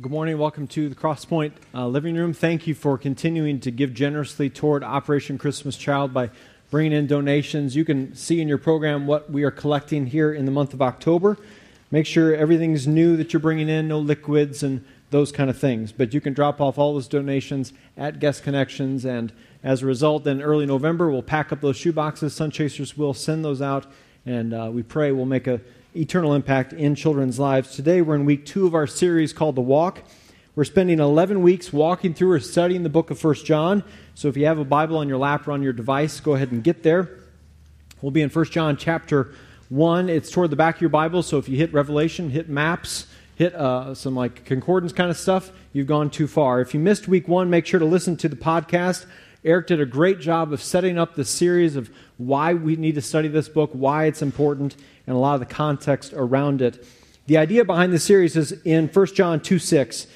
Good morning. Welcome to the Crosspoint uh, Living Room. Thank you for continuing to give generously toward Operation Christmas Child by bringing in donations. You can see in your program what we are collecting here in the month of October. Make sure everything's new that you're bringing in, no liquids and those kind of things. But you can drop off all those donations at Guest Connections, and as a result, then early November, we'll pack up those shoe boxes. Sun Chasers will send those out, and uh, we pray we'll make a eternal impact in children's lives. Today we're in week two of our series called The Walk. We're spending 11 weeks walking through or studying the book of First John. So if you have a Bible on your lap or on your device, go ahead and get there. We'll be in First John chapter 1. It's toward the back of your Bible, so if you hit Revelation, hit maps, hit uh, some like concordance kind of stuff, you've gone too far. If you missed week one, make sure to listen to the podcast. Eric did a great job of setting up the series of why we need to study this book, why it's important, and a lot of the context around it. The idea behind the series is in 1 John 2 6.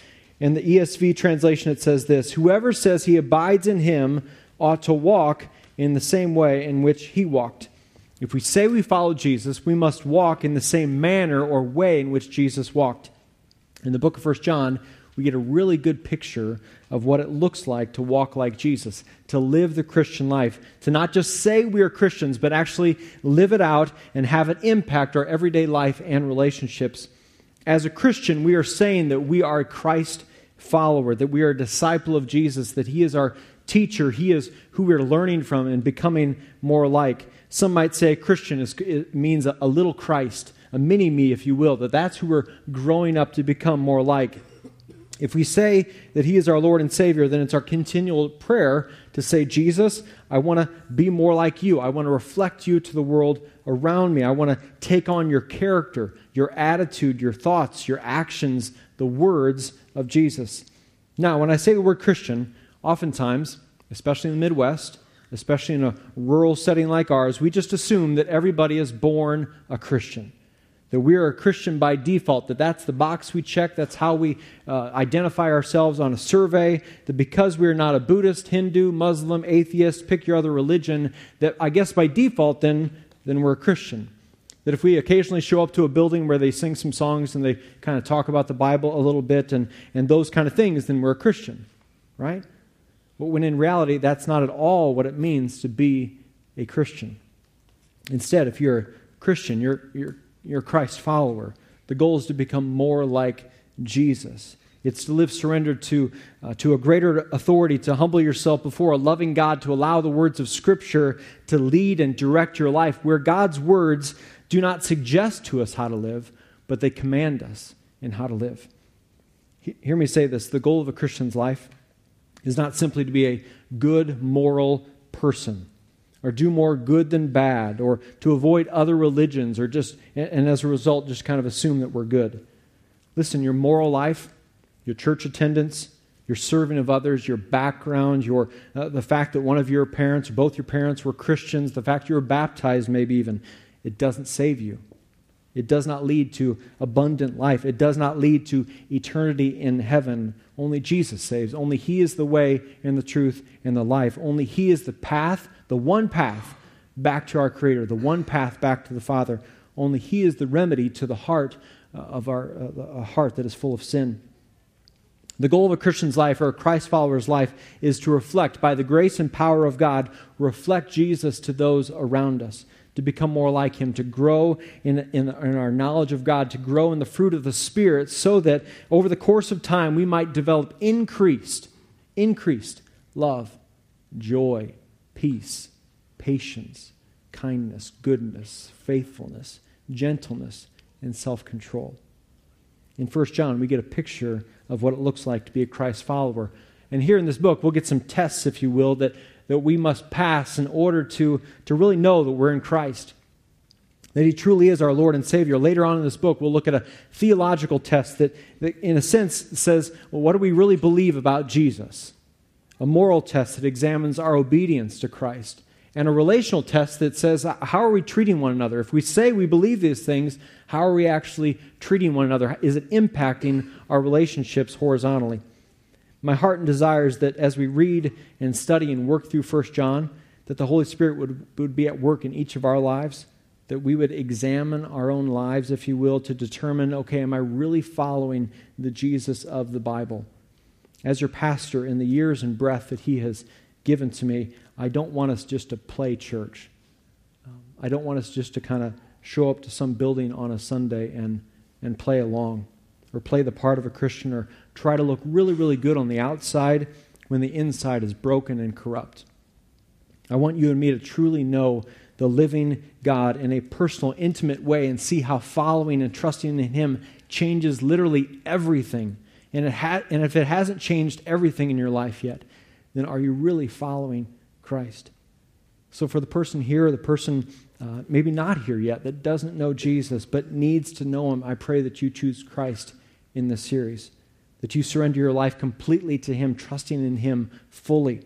In the ESV translation, it says this Whoever says he abides in him ought to walk in the same way in which he walked. If we say we follow Jesus, we must walk in the same manner or way in which Jesus walked. In the book of 1 John, we get a really good picture of what it looks like to walk like Jesus, to live the Christian life, to not just say we are Christians, but actually live it out and have it impact our everyday life and relationships. As a Christian, we are saying that we are a Christ follower, that we are a disciple of Jesus, that He is our teacher, He is who we're learning from and becoming more like. Some might say Christian is, means a, a little Christ, a mini me, if you will, that that's who we're growing up to become more like. If we say that He is our Lord and Savior, then it's our continual prayer to say, Jesus, I want to be more like you. I want to reflect you to the world around me. I want to take on your character, your attitude, your thoughts, your actions, the words of Jesus. Now, when I say the word Christian, oftentimes, especially in the Midwest, especially in a rural setting like ours, we just assume that everybody is born a Christian that we are a Christian by default, that that's the box we check, that's how we uh, identify ourselves on a survey, that because we're not a Buddhist, Hindu, Muslim, atheist, pick your other religion, that I guess by default then, then we're a Christian. That if we occasionally show up to a building where they sing some songs and they kind of talk about the Bible a little bit and, and those kind of things, then we're a Christian, right? But when in reality, that's not at all what it means to be a Christian. Instead, if you're a Christian, you're, you're you're a Christ follower. The goal is to become more like Jesus. It's to live surrendered to, uh, to a greater authority, to humble yourself before a loving God, to allow the words of Scripture to lead and direct your life, where God's words do not suggest to us how to live, but they command us in how to live. He, hear me say this the goal of a Christian's life is not simply to be a good, moral person or do more good than bad, or to avoid other religions, or just, and as a result, just kind of assume that we're good. Listen, your moral life, your church attendance, your serving of others, your background, your, uh, the fact that one of your parents, both your parents were Christians, the fact you were baptized, maybe even, it doesn't save you. It does not lead to abundant life. It does not lead to eternity in heaven. Only Jesus saves. Only He is the way and the truth and the life. Only He is the path the one path back to our Creator, the one path back to the Father. Only He is the remedy to the heart uh, of our uh, a heart that is full of sin. The goal of a Christian's life or a Christ follower's life is to reflect, by the grace and power of God, reflect Jesus to those around us, to become more like Him, to grow in, in, in, our knowledge of God, to grow in the fruit of the Spirit, so that over the course of time we might develop increased, increased love, joy, peace, patience, kindness, goodness, faithfulness, gentleness, and self control. In 1 John, we get a picture of what it looks like to be a Christ follower. And here in this book, we'll get some tests, if you will, that, that we must pass in order to, to really know that we're in Christ, that He truly is our Lord and Savior. Later on in this book, we'll look at a theological test that, that in a sense, says, well, what do we really believe about Jesus? a moral test that examines our obedience to Christ, and a relational test that says, how are we treating one another? If we say we believe these things, how are we actually treating one another? Is it impacting our relationships horizontally? My heart and desire is that as we read and study and work through 1 John, that the Holy Spirit would, would be at work in each of our lives, that we would examine our own lives, if you will, to determine okay, am I really following the Jesus of the Bible? As your pastor, in the years and breath that he has given to me, I don't want us just to play church. Um, I don't want us just to kind of show up to some building on a Sunday and, and play along or play the part of a Christian or try to look really, really good on the outside when the inside is broken and corrupt. I want you and me to truly know the living God in a personal, intimate way and see how following and trusting in Him changes literally everything. And, it ha- and if it hasn't changed everything in your life yet, then are you really following Christ? So, for the person here, the person uh, maybe not here yet that doesn't know Jesus but needs to know Him, I pray that you choose Christ in this series, that you surrender your life completely to Him, trusting in Him fully.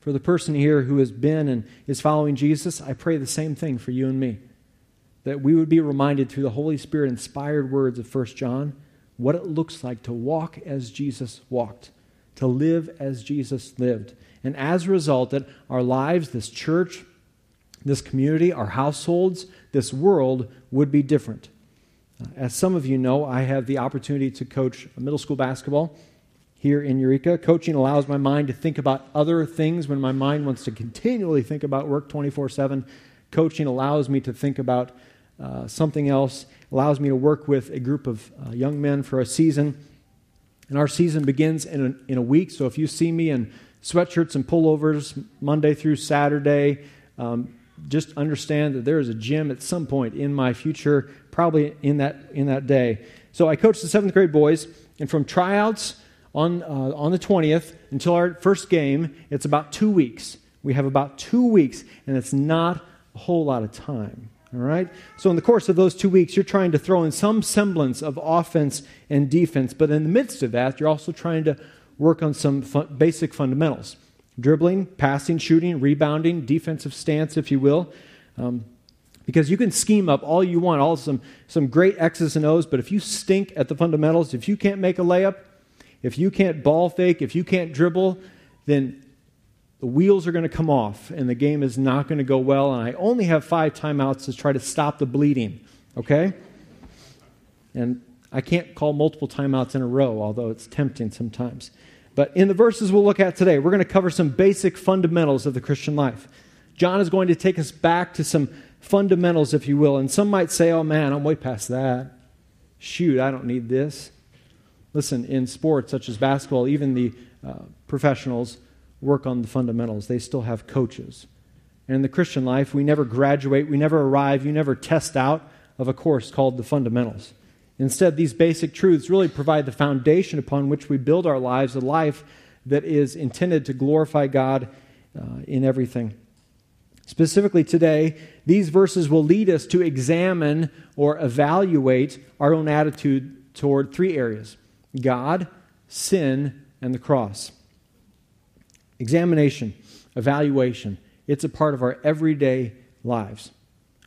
For the person here who has been and is following Jesus, I pray the same thing for you and me. That we would be reminded through the Holy Spirit inspired words of 1 John what it looks like to walk as Jesus walked, to live as Jesus lived. And as a result, that our lives, this church, this community, our households, this world would be different. As some of you know, I have the opportunity to coach middle school basketball here in Eureka. Coaching allows my mind to think about other things when my mind wants to continually think about work 24 7. Coaching allows me to think about uh, something else, allows me to work with a group of uh, young men for a season. And our season begins in a, in a week. So if you see me in sweatshirts and pullovers Monday through Saturday, um, just understand that there is a gym at some point in my future, probably in that, in that day. So I coach the seventh grade boys, and from tryouts on, uh, on the 20th until our first game, it's about two weeks. We have about two weeks, and it's not a whole lot of time. All right? So, in the course of those two weeks, you're trying to throw in some semblance of offense and defense, but in the midst of that, you're also trying to work on some basic fundamentals dribbling, passing, shooting, rebounding, defensive stance, if you will. Um, because you can scheme up all you want, all some, some great X's and O's, but if you stink at the fundamentals, if you can't make a layup, if you can't ball fake, if you can't dribble, then the wheels are going to come off and the game is not going to go well. And I only have five timeouts to try to stop the bleeding, okay? And I can't call multiple timeouts in a row, although it's tempting sometimes. But in the verses we'll look at today, we're going to cover some basic fundamentals of the Christian life. John is going to take us back to some fundamentals, if you will. And some might say, oh man, I'm way past that. Shoot, I don't need this. Listen, in sports such as basketball, even the uh, professionals work on the fundamentals. They still have coaches. And in the Christian life, we never graduate, we never arrive, you never test out of a course called the fundamentals. Instead, these basic truths really provide the foundation upon which we build our lives, a life that is intended to glorify God uh, in everything. Specifically today, these verses will lead us to examine or evaluate our own attitude toward three areas God, sin, and the cross. Examination, evaluation, it's a part of our everyday lives.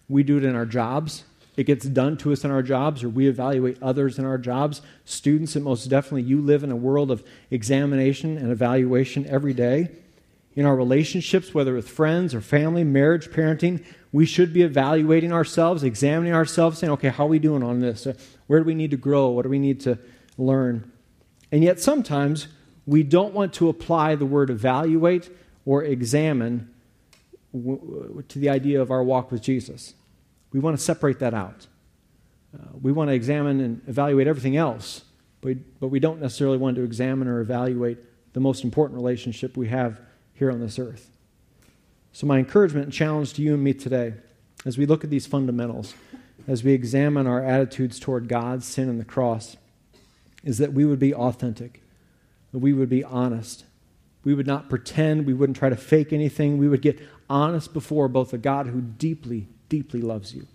We do it in our jobs. It gets done to us in our jobs, or we evaluate others in our jobs. Students, and most definitely, you live in a world of examination and evaluation every day. In our relationships, whether with friends or family, marriage, parenting, we should be evaluating ourselves, examining ourselves, saying, okay, how are we doing on this? Where do we need to grow? What do we need to learn. And yet, sometimes we don't want to apply the word evaluate or examine to the idea of our walk with Jesus. We want to separate that out. Uh, we want to examine and evaluate everything else, but, but we don't necessarily want to examine or evaluate the most important relationship we have here on this earth. So, my encouragement and challenge to you and me today, as we look at these fundamentals, as we examine our attitudes toward God, sin, and the cross, is that we would be authentic, that we would be honest. We would not pretend, we wouldn't try to fake anything. We would get honest before both a God who deeply, deeply loves you,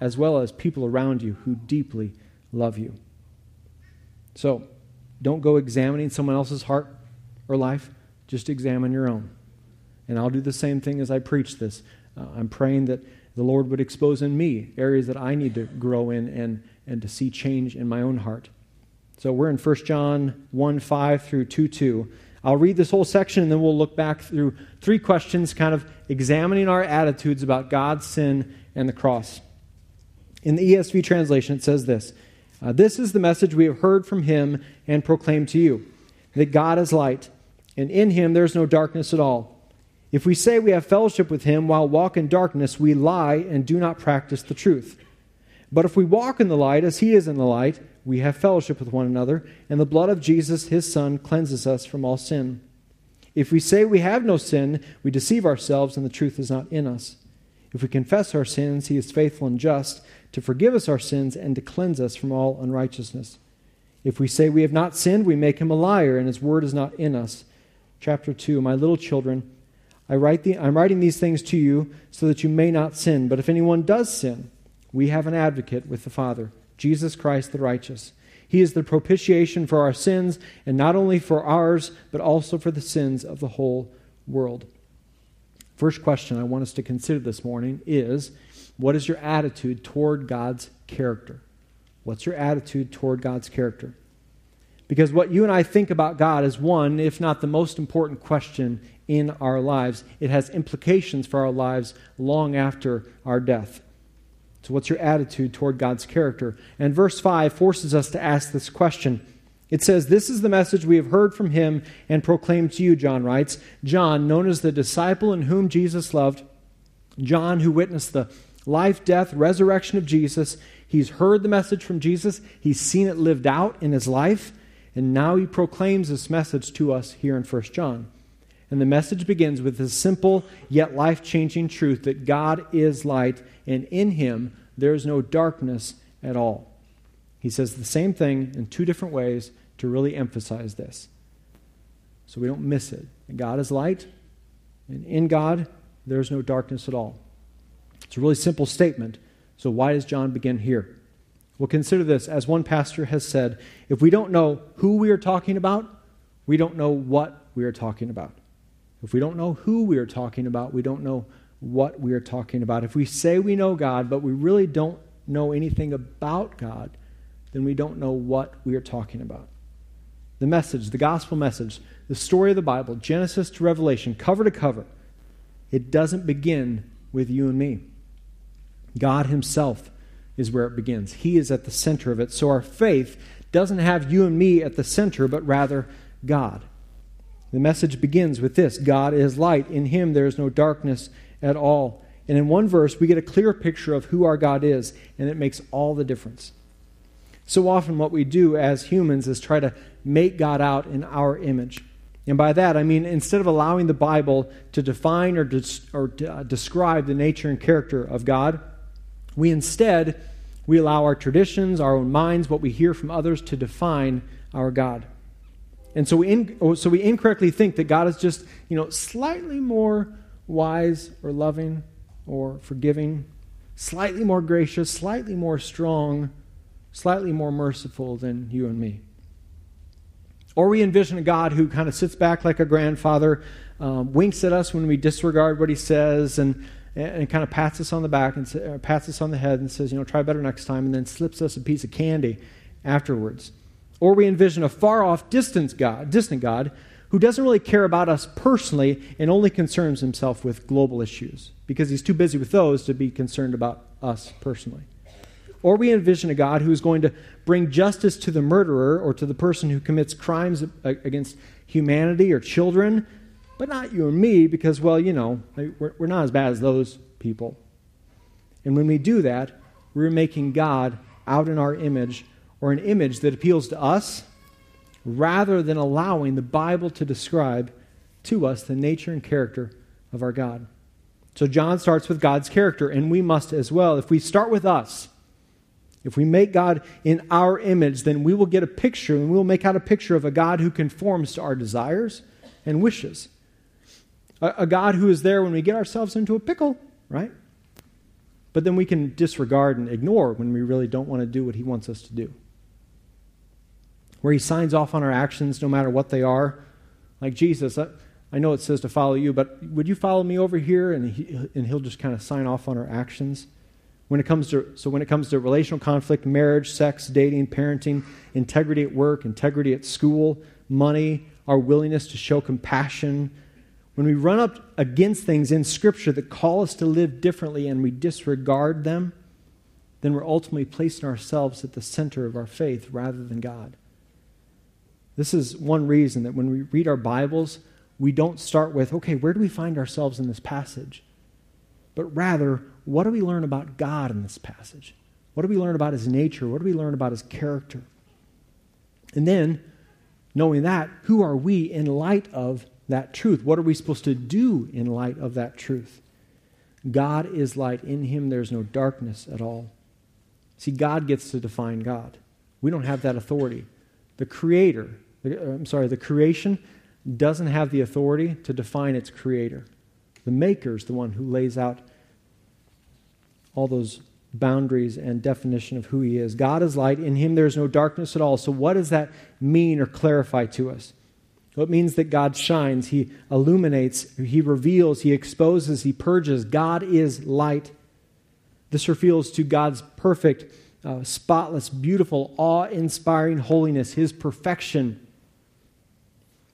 as well as people around you who deeply love you. So, don't go examining someone else's heart or life, just examine your own. And I'll do the same thing as I preach this. Uh, I'm praying that the Lord would expose in me areas that I need to grow in and, and to see change in my own heart. So we're in 1 John 1 5 through 2 2. I'll read this whole section and then we'll look back through three questions, kind of examining our attitudes about God, sin, and the cross. In the ESV translation, it says this uh, This is the message we have heard from him and proclaimed to you that God is light, and in him there is no darkness at all. If we say we have fellowship with him while walk in darkness, we lie and do not practice the truth. But if we walk in the light as he is in the light, we have fellowship with one another, and the blood of Jesus, his Son, cleanses us from all sin. If we say we have no sin, we deceive ourselves, and the truth is not in us. If we confess our sins, he is faithful and just to forgive us our sins and to cleanse us from all unrighteousness. If we say we have not sinned, we make him a liar, and his word is not in us. Chapter 2 My little children, I write the, I'm writing these things to you so that you may not sin. But if anyone does sin, we have an advocate with the Father, Jesus Christ the righteous. He is the propitiation for our sins, and not only for ours, but also for the sins of the whole world. First question I want us to consider this morning is what is your attitude toward God's character? What's your attitude toward God's character? Because what you and I think about God is one, if not the most important question in our lives. It has implications for our lives long after our death. So, what's your attitude toward God's character? And verse 5 forces us to ask this question. It says, This is the message we have heard from him and proclaimed to you, John writes. John, known as the disciple in whom Jesus loved, John, who witnessed the life, death, resurrection of Jesus, he's heard the message from Jesus, he's seen it lived out in his life, and now he proclaims this message to us here in 1 John. And the message begins with the simple yet life changing truth that God is light, and in him there is no darkness at all. He says the same thing in two different ways to really emphasize this. So we don't miss it. God is light, and in God there is no darkness at all. It's a really simple statement. So why does John begin here? Well, consider this. As one pastor has said, if we don't know who we are talking about, we don't know what we are talking about. If we don't know who we are talking about, we don't know what we are talking about. If we say we know God, but we really don't know anything about God, then we don't know what we are talking about. The message, the gospel message, the story of the Bible, Genesis to Revelation, cover to cover, it doesn't begin with you and me. God Himself is where it begins. He is at the center of it. So our faith doesn't have you and me at the center, but rather God. The message begins with this God is light. In him there is no darkness at all. And in one verse, we get a clear picture of who our God is, and it makes all the difference. So often, what we do as humans is try to make God out in our image. And by that, I mean instead of allowing the Bible to define or, des- or uh, describe the nature and character of God, we instead we allow our traditions, our own minds, what we hear from others to define our God. And so we, in, so we incorrectly think that God is just, you know, slightly more wise or loving or forgiving, slightly more gracious, slightly more strong, slightly more merciful than you and me. Or we envision a God who kind of sits back like a grandfather, um, winks at us when we disregard what he says, and, and kind of pats us on the back and pats us on the head and says, you know, try better next time, and then slips us a piece of candy afterwards. Or we envision a far off, distant God, distant God who doesn't really care about us personally and only concerns himself with global issues because he's too busy with those to be concerned about us personally. Or we envision a God who is going to bring justice to the murderer or to the person who commits crimes against humanity or children, but not you and me because, well, you know, we're not as bad as those people. And when we do that, we're making God out in our image or an image that appeals to us rather than allowing the Bible to describe to us the nature and character of our God. So John starts with God's character, and we must as well. If we start with us, if we make God in our image, then we will get a picture, and we will make out a picture of a God who conforms to our desires and wishes. A, a God who is there when we get ourselves into a pickle, right? But then we can disregard and ignore when we really don't want to do what He wants us to do where he signs off on our actions no matter what they are. Like Jesus, I, I know it says to follow you, but would you follow me over here? And, he, and he'll just kind of sign off on our actions. When it comes to, so when it comes to relational conflict, marriage, sex, dating, parenting, integrity at work, integrity at school, money, our willingness to show compassion, when we run up against things in Scripture that call us to live differently and we disregard them, then we're ultimately placing ourselves at the center of our faith rather than God. This is one reason that when we read our Bibles, we don't start with, okay, where do we find ourselves in this passage? But rather, what do we learn about God in this passage? What do we learn about his nature? What do we learn about his character? And then, knowing that, who are we in light of that truth? What are we supposed to do in light of that truth? God is light. In him, there's no darkness at all. See, God gets to define God. We don't have that authority. The Creator, uh, I'm sorry, the creation doesn't have the authority to define its creator. The maker is the one who lays out all those boundaries and definition of who he is. God is light. In him there's no darkness at all. So, what does that mean or clarify to us? Well, it means that God shines, he illuminates, he reveals, he exposes, he purges. God is light. This reveals to God's perfect, uh, spotless, beautiful, awe inspiring holiness, his perfection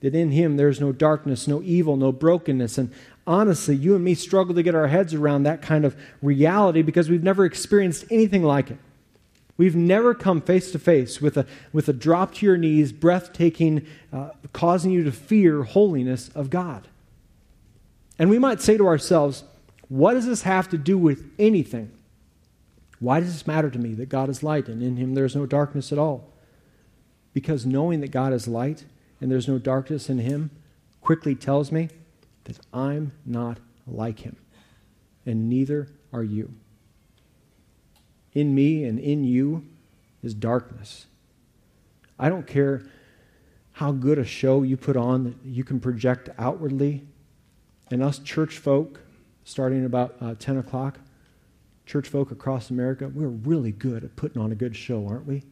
that in him there's no darkness, no evil, no brokenness. And honestly, you and me struggle to get our heads around that kind of reality because we've never experienced anything like it. We've never come face to face with a, with a drop to your knees, breathtaking, uh, causing you to fear holiness of God. And we might say to ourselves, what does this have to do with anything? Why does this matter to me that God is light and in him there is no darkness at all? Because knowing that God is light and there's no darkness in him quickly tells me that I'm not like him, and neither are you. In me and in you is darkness. I don't care how good a show you put on that you can project outwardly. And us church folk, starting about uh, 10 o'clock, church folk across America, we're really good at putting on a good show, aren't we?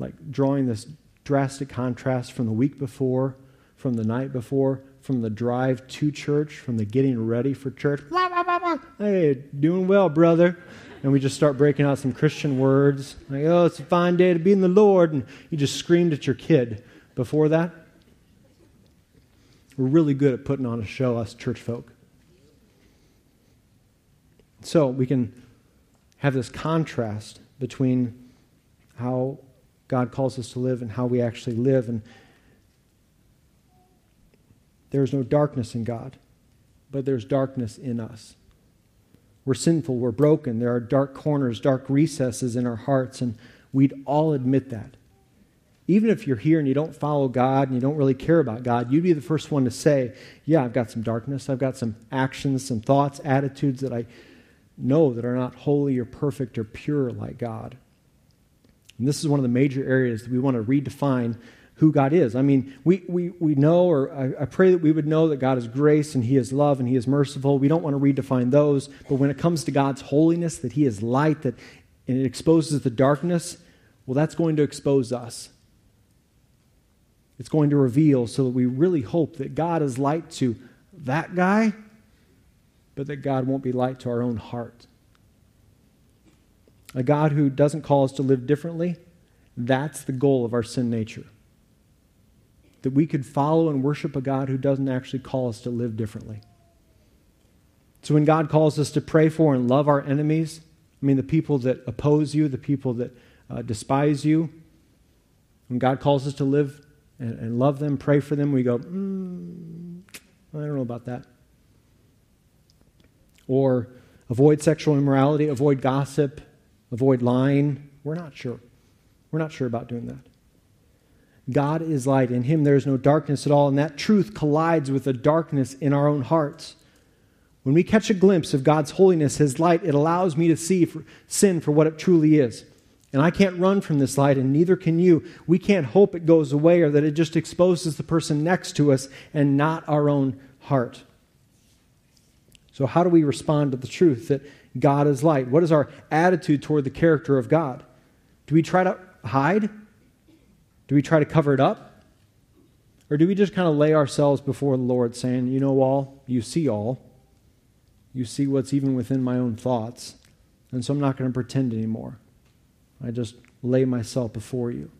Like drawing this drastic contrast from the week before, from the night before, from the drive to church, from the getting ready for church. Blah, blah, blah, blah. hey, doing well, brother. And we just start breaking out some Christian words. Like, oh, it's a fine day to be in the Lord. And you just screamed at your kid before that. We're really good at putting on a show, us church folk. So we can have this contrast between how God calls us to live and how we actually live. And there is no darkness in God, but there's darkness in us. We're sinful, we're broken, there are dark corners, dark recesses in our hearts, and we'd all admit that. Even if you're here and you don't follow God and you don't really care about God, you'd be the first one to say, Yeah, I've got some darkness. I've got some actions, some thoughts, attitudes that I know that are not holy or perfect or pure like God. And this is one of the major areas that we want to redefine who God is. I mean, we, we, we know, or I, I, pray that we would know that God is grace and He is love and He is merciful. We don't want to redefine those. But when it comes to God's holiness, that He is light, that and it exposes the darkness, well, that's going to expose us. It's going to reveal so that we really hope that God is light to that guy, but that God won't be light to our own heart a God who doesn't call us to live differently, that's the goal of our sin nature. That we could follow and worship a God who doesn't actually call us to live differently. So when God calls us to pray for and love our enemies, I mean, the people that oppose you, the people that uh, despise you, when God calls us to live and, and love them, pray for them, we go, mm, I don't know about that. Or avoid sexual immorality, avoid gossip, avoid lying. We're not sure. We're not sure about doing that. God is light. In him there is no darkness at all, and that truth collides with the darkness in our own hearts. When we catch a glimpse of God's holiness, his light, it allows me to see for sin for what it truly is. And I can't run from this light, and neither can you. We can't hope it goes away or that it just exposes the person next to us and not our own heart. So, how do we respond to the truth that God is light? What is our attitude toward the character of God? Do we try to hide? Do we try to cover it up? Or do we just kind of lay ourselves before the Lord saying, You know all, you see all, you see what's even within my own thoughts, and so I'm not going to pretend anymore. I just lay myself before you.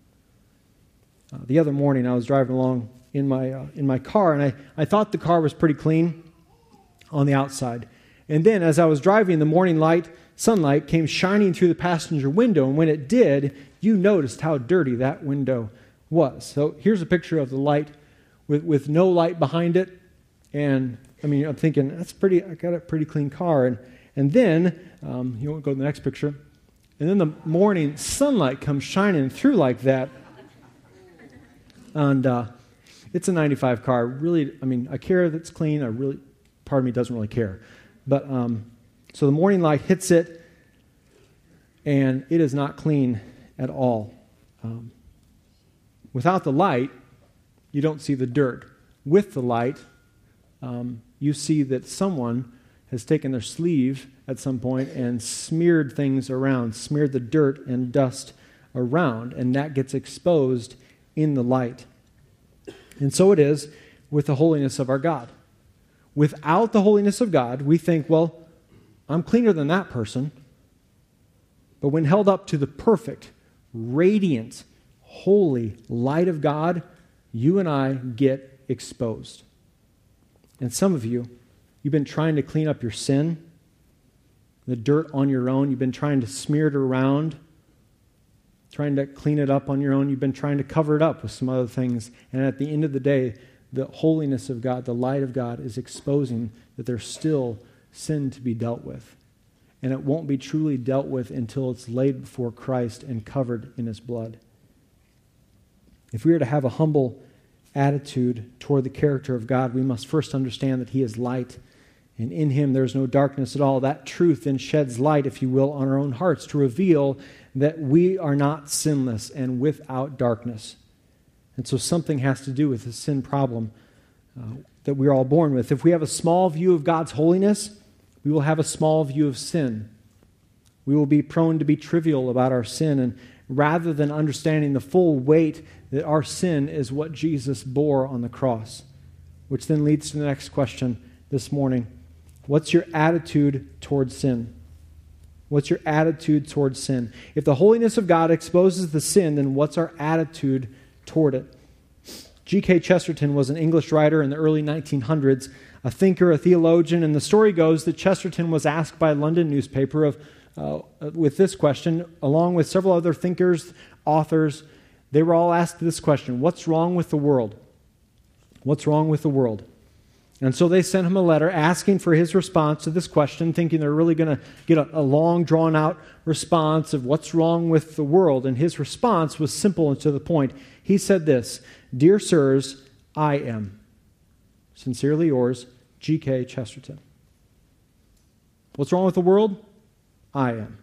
Uh, the other morning, I was driving along in my, uh, in my car, and I, I thought the car was pretty clean on the outside. And then, as I was driving, the morning light, sunlight came shining through the passenger window, and when it did, you noticed how dirty that window was. So here's a picture of the light with, with no light behind it. And I mean, I'm thinking, that's pretty, I got a pretty clean car. And, and then, um, you won't go to the next picture. And then the morning sunlight comes shining through like that. And uh, it's a 95 car. Really, I mean, I care that's clean. I really, part of me doesn't really care. But um, so the morning light hits it, and it is not clean at all. Um, without the light, you don't see the dirt. With the light, um, you see that someone has taken their sleeve at some point and smeared things around, smeared the dirt and dust around, and that gets exposed in the light. And so it is with the holiness of our God. Without the holiness of God, we think, well, I'm cleaner than that person. But when held up to the perfect, radiant, holy light of God, you and I get exposed. And some of you, you've been trying to clean up your sin, the dirt on your own. You've been trying to smear it around, trying to clean it up on your own. You've been trying to cover it up with some other things. And at the end of the day, the holiness of God, the light of God, is exposing that there's still sin to be dealt with. And it won't be truly dealt with until it's laid before Christ and covered in his blood. If we are to have a humble attitude toward the character of God, we must first understand that he is light and in him there's no darkness at all. That truth then sheds light, if you will, on our own hearts to reveal that we are not sinless and without darkness. And so something has to do with the sin problem uh, that we're all born with. If we have a small view of God's holiness, we will have a small view of sin. We will be prone to be trivial about our sin, and rather than understanding the full weight that our sin is what Jesus bore on the cross. Which then leads to the next question this morning What's your attitude towards sin? What's your attitude towards sin? If the holiness of God exposes the sin, then what's our attitude toward it? G.K. Chesterton was an English writer in the early 1900s a thinker, a theologian, and the story goes that Chesterton was asked by a London newspaper of, uh, with this question, along with several other thinkers, authors. They were all asked this question What's wrong with the world? What's wrong with the world? And so they sent him a letter asking for his response to this question, thinking they're really going to get a, a, long, drawn out response of what's wrong with the world. And his response was simple and to the point. He said this Dear sirs, I am. Sincerely yours, G.K. Chesterton. What's wrong with the world? I am.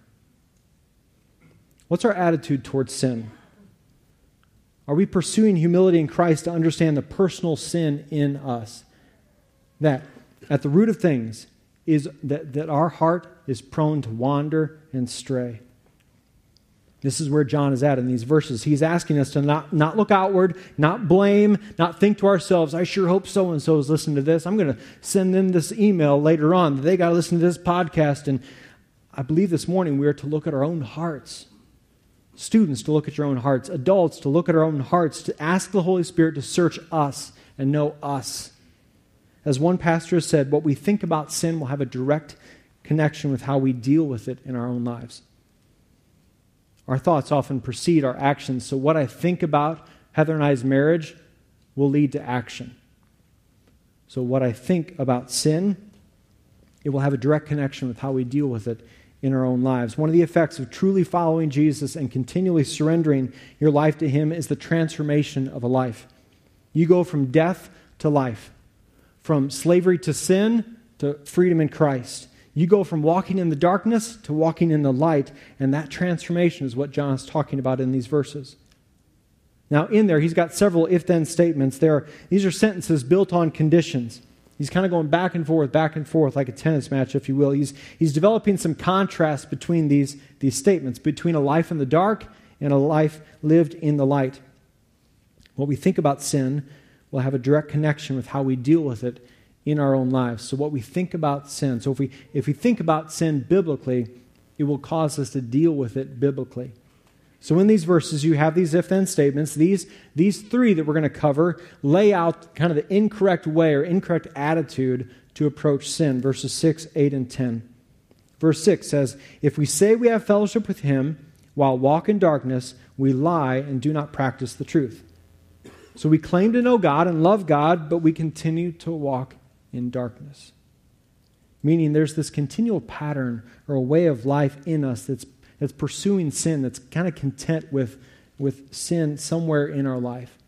What's our attitude towards sin? Are we pursuing humility in Christ to understand the personal sin in us? That at the root of things is that, that our heart is prone to wander and stray. This is where John is at in these verses. He's asking us to not, not look outward, not blame, not think to ourselves, I sure hope so and so is listening to this. I'm going to send them this email later on. They got to listen to this podcast. And I believe this morning we are to look at our own hearts. Students to look at your own hearts, adults to look at our own hearts, to ask the Holy Spirit to search us and know us. As one pastor has said, what we think about sin will have a direct connection with how we deal with it in our own lives. Our thoughts often precede our actions. So, what I think about Heather and I's marriage will lead to action. So, what I think about sin, it will have a direct connection with how we deal with it in our own lives. One of the effects of truly following Jesus and continually surrendering your life to Him is the transformation of a life. You go from death to life, from slavery to sin to freedom in Christ. You go from walking in the darkness to walking in the light, and that transformation is what John is talking about in these verses. Now, in there, he's got several if then statements. There, these are sentences built on conditions. He's kind of going back and forth, back and forth, like a tennis match, if you will. He's, he's developing some contrast between these, these statements, between a life in the dark and a life lived in the light. What we think about sin will have a direct connection with how we deal with it in our own lives. So, what we think about sin, so if we, if we think about sin biblically, it will cause us to deal with it biblically. So, in these verses, you have these if then statements. These, these three that we're going to cover lay out kind of the incorrect way or incorrect attitude to approach sin. Verses 6, 8, and 10. Verse 6 says, If we say we have fellowship with him while walk in darkness, we lie and do not practice the truth. So we claim to know God and love God, but we continue to walk in darkness. Meaning there's this continual pattern or a way of life in us that's that's pursuing sin, that's kind of content with, with sin somewhere in our life.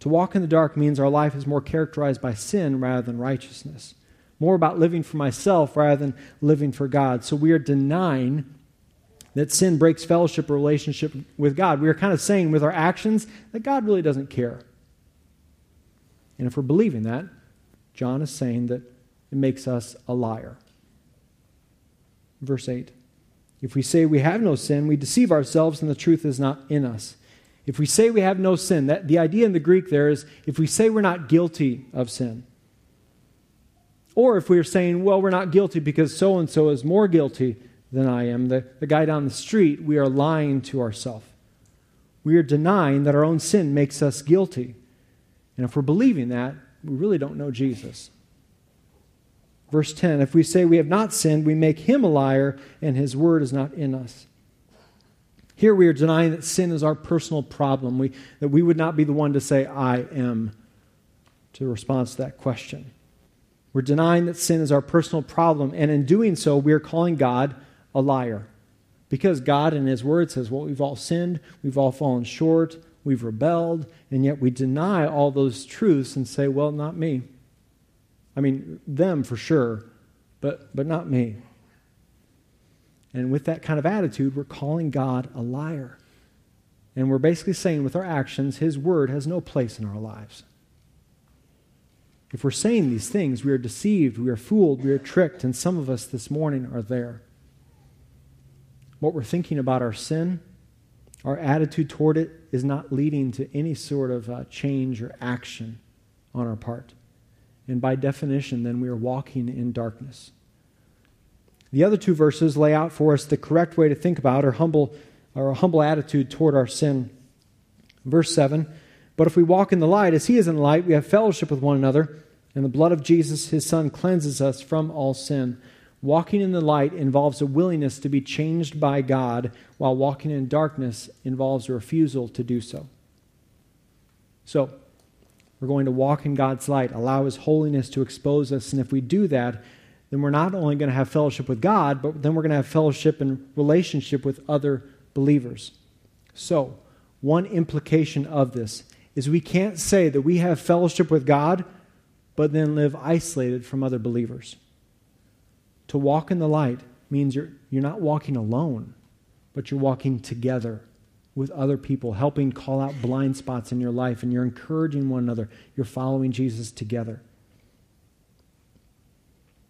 To walk in the dark means our life is more characterized by sin rather than righteousness, more about living for myself rather than living for God. So we are denying that sin breaks fellowship or relationship with God. We are kind of saying with our actions that God really doesn't care. And if we're believing that, John is saying that it makes us a liar. Verse 8 if we say we have no sin, we deceive ourselves and the truth is not in us. If we say we have no sin, that, the idea in the Greek there is if we say we're not guilty of sin. Or if we are saying, well, we're not guilty because so and so is more guilty than I am, the, the guy down the street, we are lying to ourselves. We are denying that our own sin makes us guilty. And if we're believing that, we really don't know Jesus. Verse 10 If we say we have not sinned, we make him a liar, and his word is not in us. Here we are denying that sin is our personal problem, we, that we would not be the one to say, I am, to respond to that question. We're denying that sin is our personal problem, and in doing so, we are calling God a liar. Because God, in His Word, says, Well, we've all sinned, we've all fallen short, we've rebelled, and yet we deny all those truths and say, Well, not me. I mean, them for sure, but, but not me. And with that kind of attitude, we're calling God a liar. And we're basically saying with our actions, His word has no place in our lives. If we're saying these things, we are deceived, we are fooled, we are tricked, and some of us this morning are there. What we're thinking about our sin, our attitude toward it, is not leading to any sort of uh, change or action on our part. And by definition, then we are walking in darkness. The other two verses lay out for us the correct way to think about our humble, our humble attitude toward our sin. Verse 7 But if we walk in the light as he is in the light, we have fellowship with one another, and the blood of Jesus, his son, cleanses us from all sin. Walking in the light involves a willingness to be changed by God, while walking in darkness involves a refusal to do so. So, we're going to walk in God's light, allow His holiness to expose us. And if we do that, then we're not only going to have fellowship with God, but then we're going to have fellowship and relationship with other believers. So, one implication of this is we can't say that we have fellowship with God, but then live isolated from other believers. To walk in the light means you're, you're not walking alone, but you're walking together with other people, helping call out blind spots in your life, and you're encouraging one another. You're following Jesus together.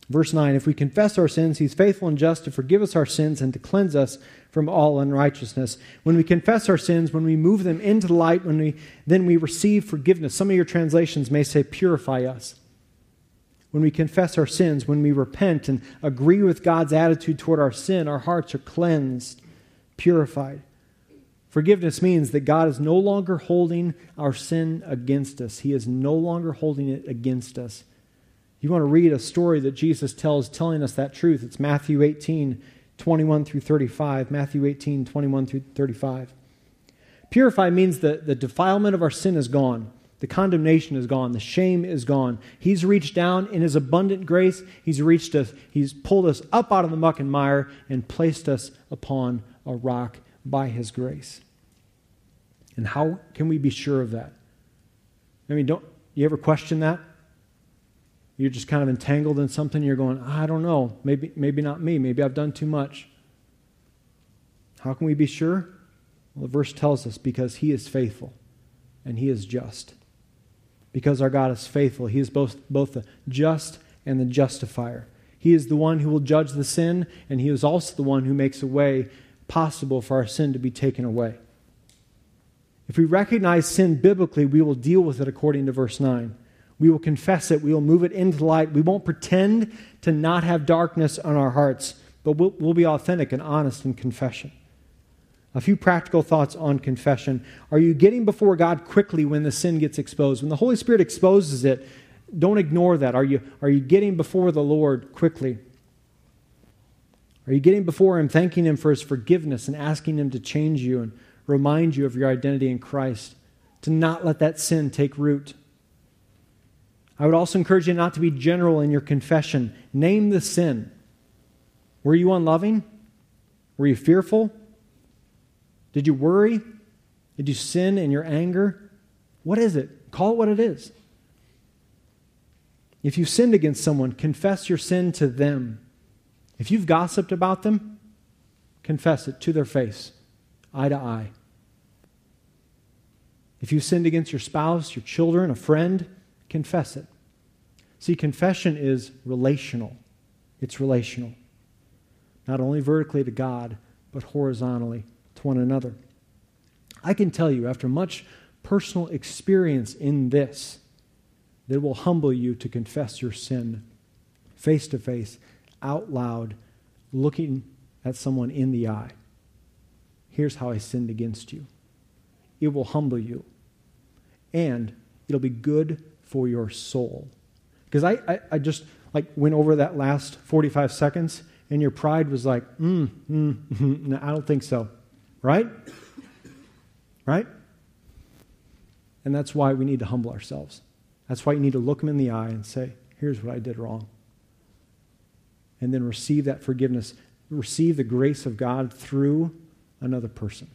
Verse 9 If we confess our sins, he's faithful and just to forgive us our sins and to cleanse us from all unrighteousness. When we confess our sins, when we move them into the light, when we, then we receive forgiveness. Some of your translations may say, purify us. When we confess our sins, when we repent and agree with God's attitude toward our sin, our hearts are cleansed, purified. Forgiveness means that God is no longer holding our sin against us. He is no longer holding it against us. You want to read a story that Jesus tells telling us that truth. It's Matthew 18, 21 through 35. Matthew 18, 21 through 35. Purify means that the defilement of our sin is gone. The condemnation is gone. The shame is gone. He's reached down in his abundant grace. He's reached us. He's pulled us up out of the muck and mire and placed us upon a rock by His grace. And how can we be sure of that? I mean, don't you ever question that? You're just kind of entangled in something. You're going, I don't know. Maybe, maybe not me. Maybe I've done too much. How can we be sure? Well, the verse tells us because He is faithful and He is just. Because our God is faithful, He is both, both the just and the justifier. He is the one who will judge the sin, and He is also the one who makes a way possible for our sin to be taken away. If we recognize sin biblically, we will deal with it according to verse 9. We will confess it. We will move it into light. We won't pretend to not have darkness on our hearts, but we'll, we'll be authentic and honest in confession. A few practical thoughts on confession. Are you getting before God quickly when the sin gets exposed? When the Holy Spirit exposes it, don't ignore that. Are you, are you getting before the Lord quickly? Are you getting before Him, thanking Him for His forgiveness and asking Him to change you and remind you of your identity in Christ? To not let that sin take root. I would also encourage you not to be general in your confession. Name the sin. Were you unloving? Were you fearful? Did you worry? Did you sin in your anger? What is it? Call it what it is. If you've sinned against someone, confess your sin to them. If you've gossiped about them, confess it to their face, eye to eye. If you've sinned against your spouse, your children, a friend, confess it. See, confession is relational. It's relational. Not only vertically to God, but horizontally to one another. I can tell you, after much personal experience in this, that it will humble you to confess your sin face to face, out loud, looking at someone in the eye. Here's how I sinned against you. It will humble you, and it'll be good for your soul. Because I, I, I, just like went over that last 45 seconds, and your pride was like, mm, mm, mm, no, I don't think so. Right? Right? And that's why we need to humble ourselves. That's why you need to look them in the eye and say, here's what I did wrong. And then receive that forgiveness, receive the grace of God through another person.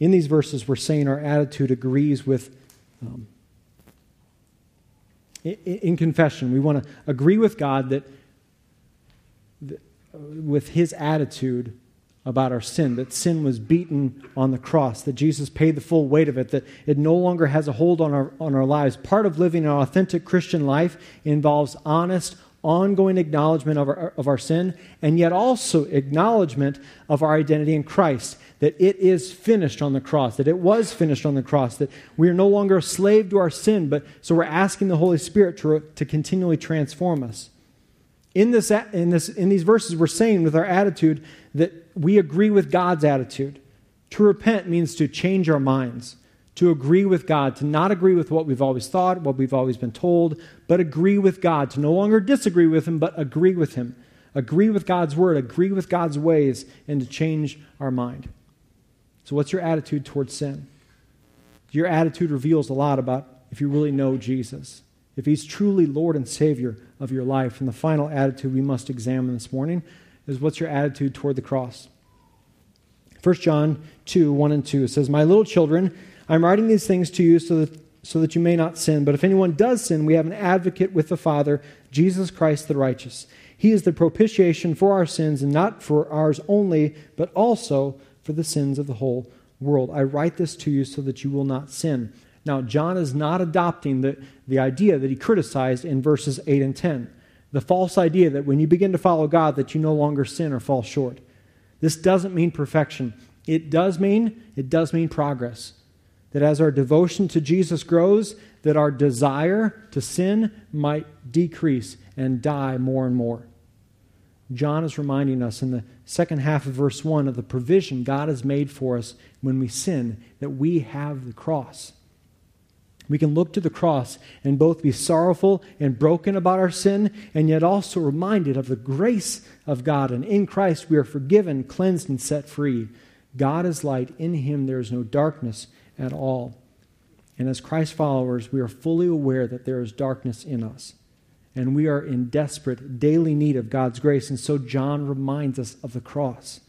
In these verses, we're saying our attitude agrees with um, in confession, we want to agree with God that, that, with his attitude about our sin, that sin was beaten on the cross, that Jesus paid the full weight of it, that it no longer has a hold on our, on our lives. Part of living an authentic Christian life involves honest, ongoing acknowledgement of our, of our sin, and yet also acknowledgement of our identity in Christ, that it is finished on the cross, that it was finished on the cross, that we are no longer a slave to our sin, but so we're asking the Holy Spirit to, to continually transform us. In, this, in, this, in these verses, we're saying with our attitude that we agree with God's attitude. To repent means to change our minds to agree with God, to not agree with what we've always thought, what we've always been told, but agree with God, to no longer disagree with Him, but agree with Him. Agree with God's word, agree with God's ways, and to change our mind. So, what's your attitude towards sin? Your attitude reveals a lot about if you really know Jesus, if He's truly Lord and Savior of your life. And the final attitude we must examine this morning is what's your attitude toward the cross? 1 John 2 1 and 2 says, My little children, I'm writing these things to you so that, so that you may not sin. But if anyone does sin, we have an advocate with the Father, Jesus Christ the righteous. He is the propitiation for our sins, and not for ours only, but also for the sins of the whole world. I write this to you so that you will not sin. Now, John is not adopting the, the idea that he criticized in verses 8 and 10 the false idea that when you begin to follow God that you no longer sin or fall short. This doesn't mean perfection. It does mean it does mean progress that as our devotion to Jesus grows, that our desire to sin might decrease and die more and more. John is reminding us in the second half of verse 1 of the provision God has made for us when we sin, that we have the cross. We can look to the cross and both be sorrowful and broken about our sin, and yet also reminded of the grace of God. And in Christ we are forgiven, cleansed, and set free. God is light. In him there is no darkness at all. And as Christ followers, we are fully aware that there is darkness in us. And we are in desperate daily need of God's grace. And so John reminds us of the cross.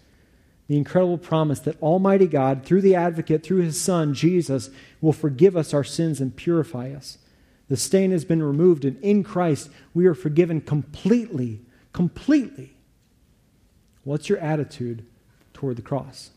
The incredible promise that Almighty God, through the advocate, through his Son, Jesus, will forgive us our sins and purify us. The stain has been removed, and in Christ we are forgiven completely. Completely. What's your attitude toward the cross?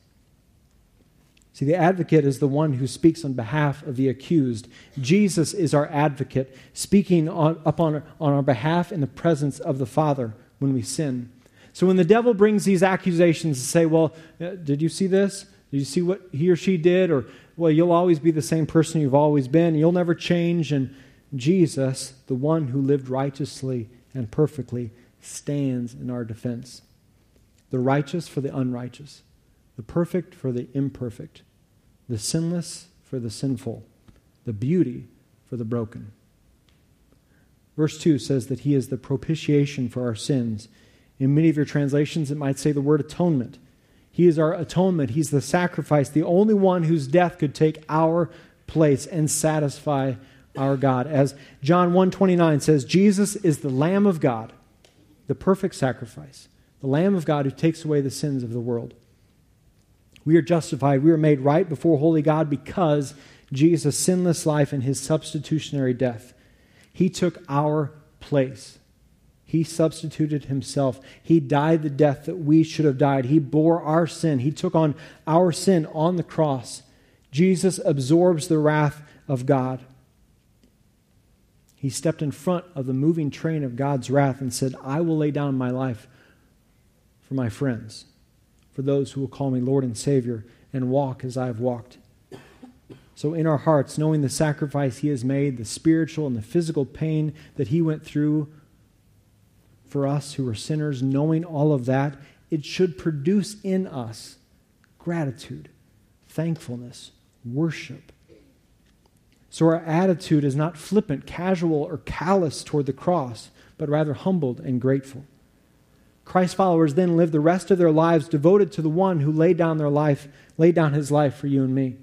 See, the advocate is the one who speaks on behalf of the accused. Jesus is our advocate, speaking on, up on, on our behalf in the presence of the Father when we sin. So when the devil brings these accusations to say, Well, uh, did you see this? Did you see what he or she did? Or, Well, you'll always be the same person you've always been. You'll never change. And Jesus, the one who lived righteously and perfectly, stands in our defense. the righteous for the unrighteous, the perfect for the imperfect, the sinless for the sinful, the beauty for the broken. Verse 2 says that he is the propitiation for our sins. In many of your translations, it might say the word atonement. He is our atonement. He's the sacrifice, the only one whose death could take our place and satisfy our God. As John 1:29 says, Jesus is the lamb of God, the perfect sacrifice, the lamb of God who takes away the sins of the world. We are justified, we are made right before holy God because Jesus' sinless life and his substitutionary death. He took our place. He substituted himself. He died the death that we should have died. He bore our sin. He took on our sin on the cross. Jesus absorbs the wrath of God. He stepped in front of the moving train of God's wrath and said, I will lay down my life for my friends, for those who will call me Lord and Savior and walk as I have walked. So, in our hearts, knowing the sacrifice He has made, the spiritual and the physical pain that He went through for us who are sinners, knowing all of that, it should produce in us gratitude, thankfulness, worship. So our attitude is not flippant, casual, or callous toward the cross, but rather humbled and grateful. Christ followers then live the rest of their lives devoted to the one who laid down their life, laid down his life for you and me.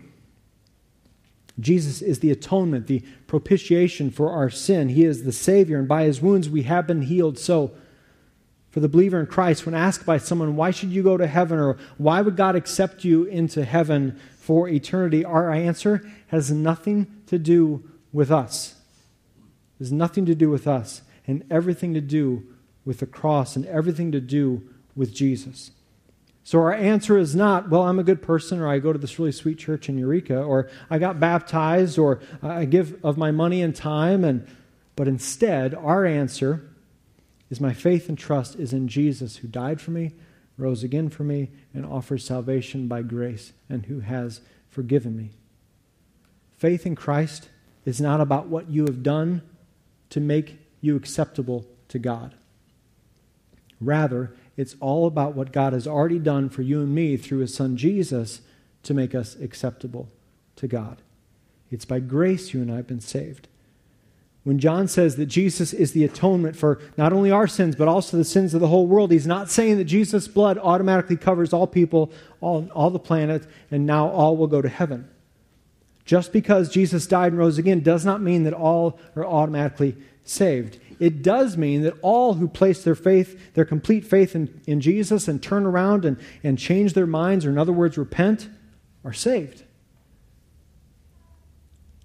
Jesus is the atonement, the propitiation for our sin. He is the Savior, and by his wounds we have been healed. So, for the believer in Christ, when asked by someone, why should you go to heaven, or why would God accept you into heaven for eternity, our answer has nothing to do with us. It has nothing to do with us, and everything to do with the cross, and everything to do with Jesus. So our answer is not, well, I'm a good person, or I go to this really sweet church in Eureka, or I got baptized, or I give of my money and time. And, but instead, our answer is my faith and trust is in Jesus who died for me, rose again for me, and offers salvation by grace, and who has forgiven me. Faith in Christ is not about what you have done to make you acceptable to God. Rather, it's all about what God has already done for you and me through his son Jesus to make us acceptable to God. It's by grace you and I have been saved. When John says that Jesus is the atonement for not only our sins, but also the sins of the whole world, he's not saying that Jesus' blood automatically covers all people, all, all the planet, and now all will go to heaven. Just because Jesus died and rose again does not mean that all are automatically saved it does mean that all who place their faith, their complete faith in, in Jesus and turn around and, and change their minds, or in other words, repent, are saved.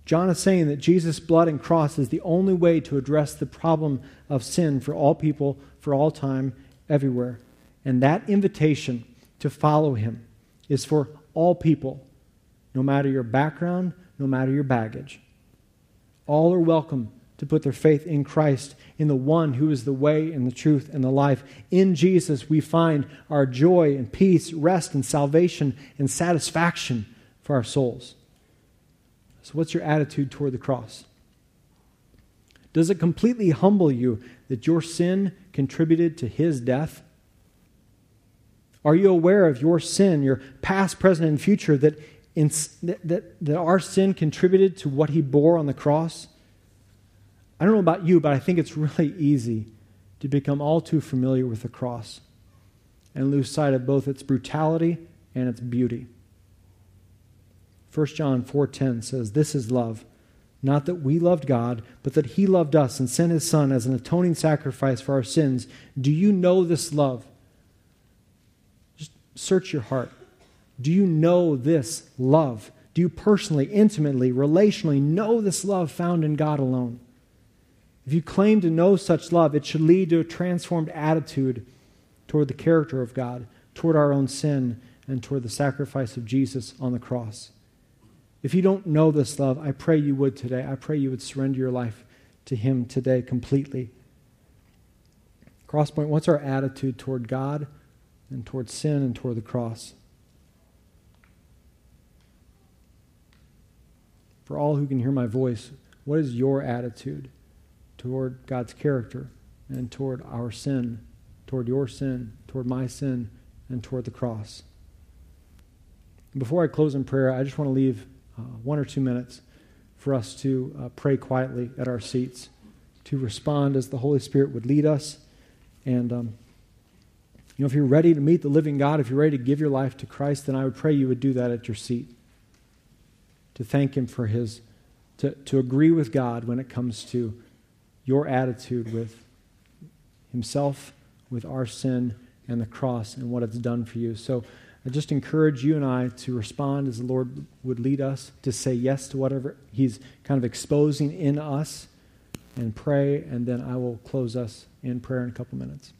John is saying that Jesus' blood and cross is the only way to address the problem of sin for all people, for all time, everywhere. And that invitation to follow him is for all people, no matter your background, no matter your baggage. All are welcome to put their faith in Christ, in the one who is the way and the truth and the life. In Jesus, we find our joy and peace, rest and salvation and satisfaction for our souls. So, what's your attitude toward the cross? Does it completely humble you that your sin contributed to his death? Are you aware of your sin, your past, present, and future, that, in, that, that our sin contributed to what he bore on the cross? I don't know about you, but I think it's really easy to become all too familiar with the cross and lose sight of both its brutality and its beauty. 1 John 4:10 says, "This is love, not that we loved God, but that he loved us and sent his son as an atoning sacrifice for our sins. Do you know this love?" Just search your heart. Do you know this love? Do you personally, intimately, relationally know this love found in God alone? If you claim to know such love, it should lead to a transformed attitude toward the character of God, toward our own sin, and toward the sacrifice of Jesus on the cross. If you don't know this love, I pray you would today. I pray you would surrender your life to Him today completely. Crosspoint, what's our attitude toward God and toward sin and toward the cross? For all who can hear my voice, what is your attitude? Toward God's character and toward our sin, toward your sin, toward my sin, and toward the cross. Before I close in prayer, I just want to leave uh, one or two minutes for us to uh, pray quietly at our seats, to respond as the Holy Spirit would lead us. And, um, you know, if you're ready to meet the living God, if you're ready to give your life to Christ, then I would pray you would do that at your seat. To thank Him for His, to, to agree with God when it comes to your attitude with Himself, with our sin, and the cross and what it's done for you. So I just encourage you and I to respond as the Lord would lead us, to say yes to whatever He's kind of exposing in us, and pray, and then I will close us in prayer in a couple minutes.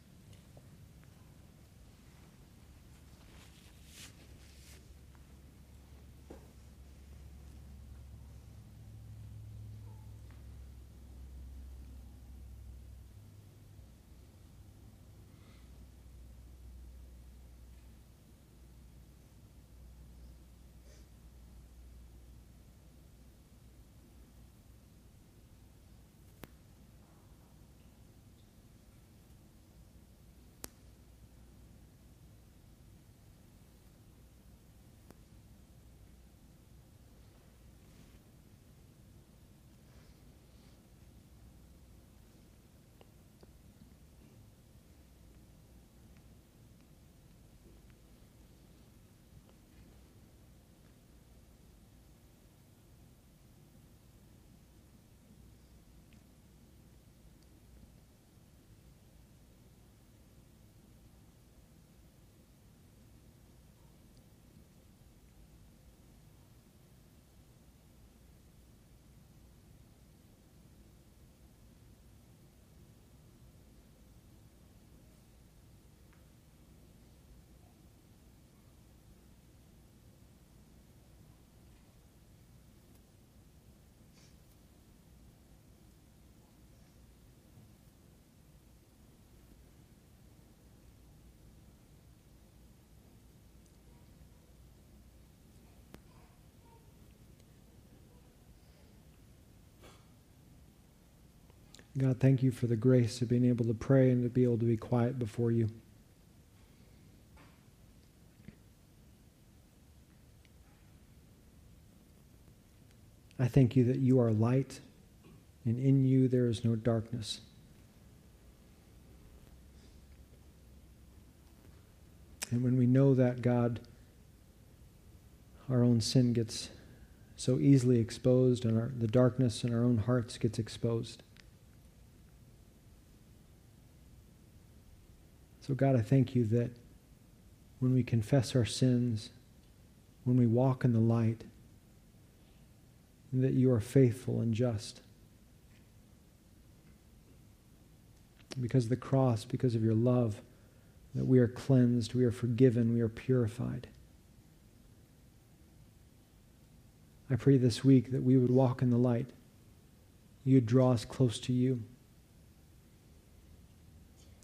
God, thank you for the grace of being able to pray and to be able to be quiet before you. I thank you that you are light, and in you there is no darkness. And when we know that, God, our own sin gets so easily exposed, and our, the darkness in our own hearts gets exposed. So, God, I thank you that when we confess our sins, when we walk in the light, that you are faithful and just. Because of the cross, because of your love, that we are cleansed, we are forgiven, we are purified. I pray this week that we would walk in the light. You'd draw us close to you,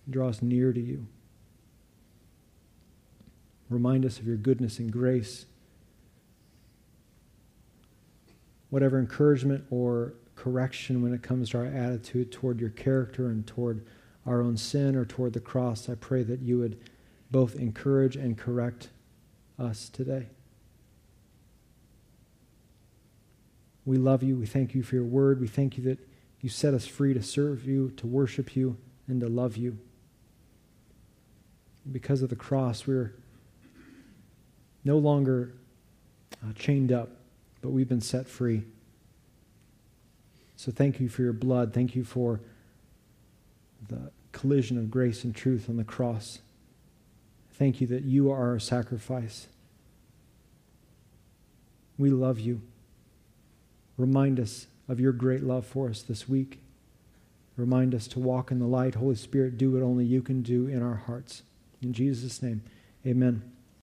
draw us near to you. Remind us of your goodness and grace. Whatever encouragement or correction when it comes to our attitude toward your character and toward our own sin or toward the cross, I pray that you would both encourage and correct us today. We love you. We thank you for your word. We thank you that you set us free to serve you, to worship you, and to love you. Because of the cross, we're no longer uh, chained up, but we've been set free. So thank you for your blood. Thank you for the collision of grace and truth on the cross. Thank you that you are our sacrifice. We love you. Remind us of your great love for us this week. Remind us to walk in the light. Holy Spirit, do what only you can do in our hearts. In Jesus' name, amen.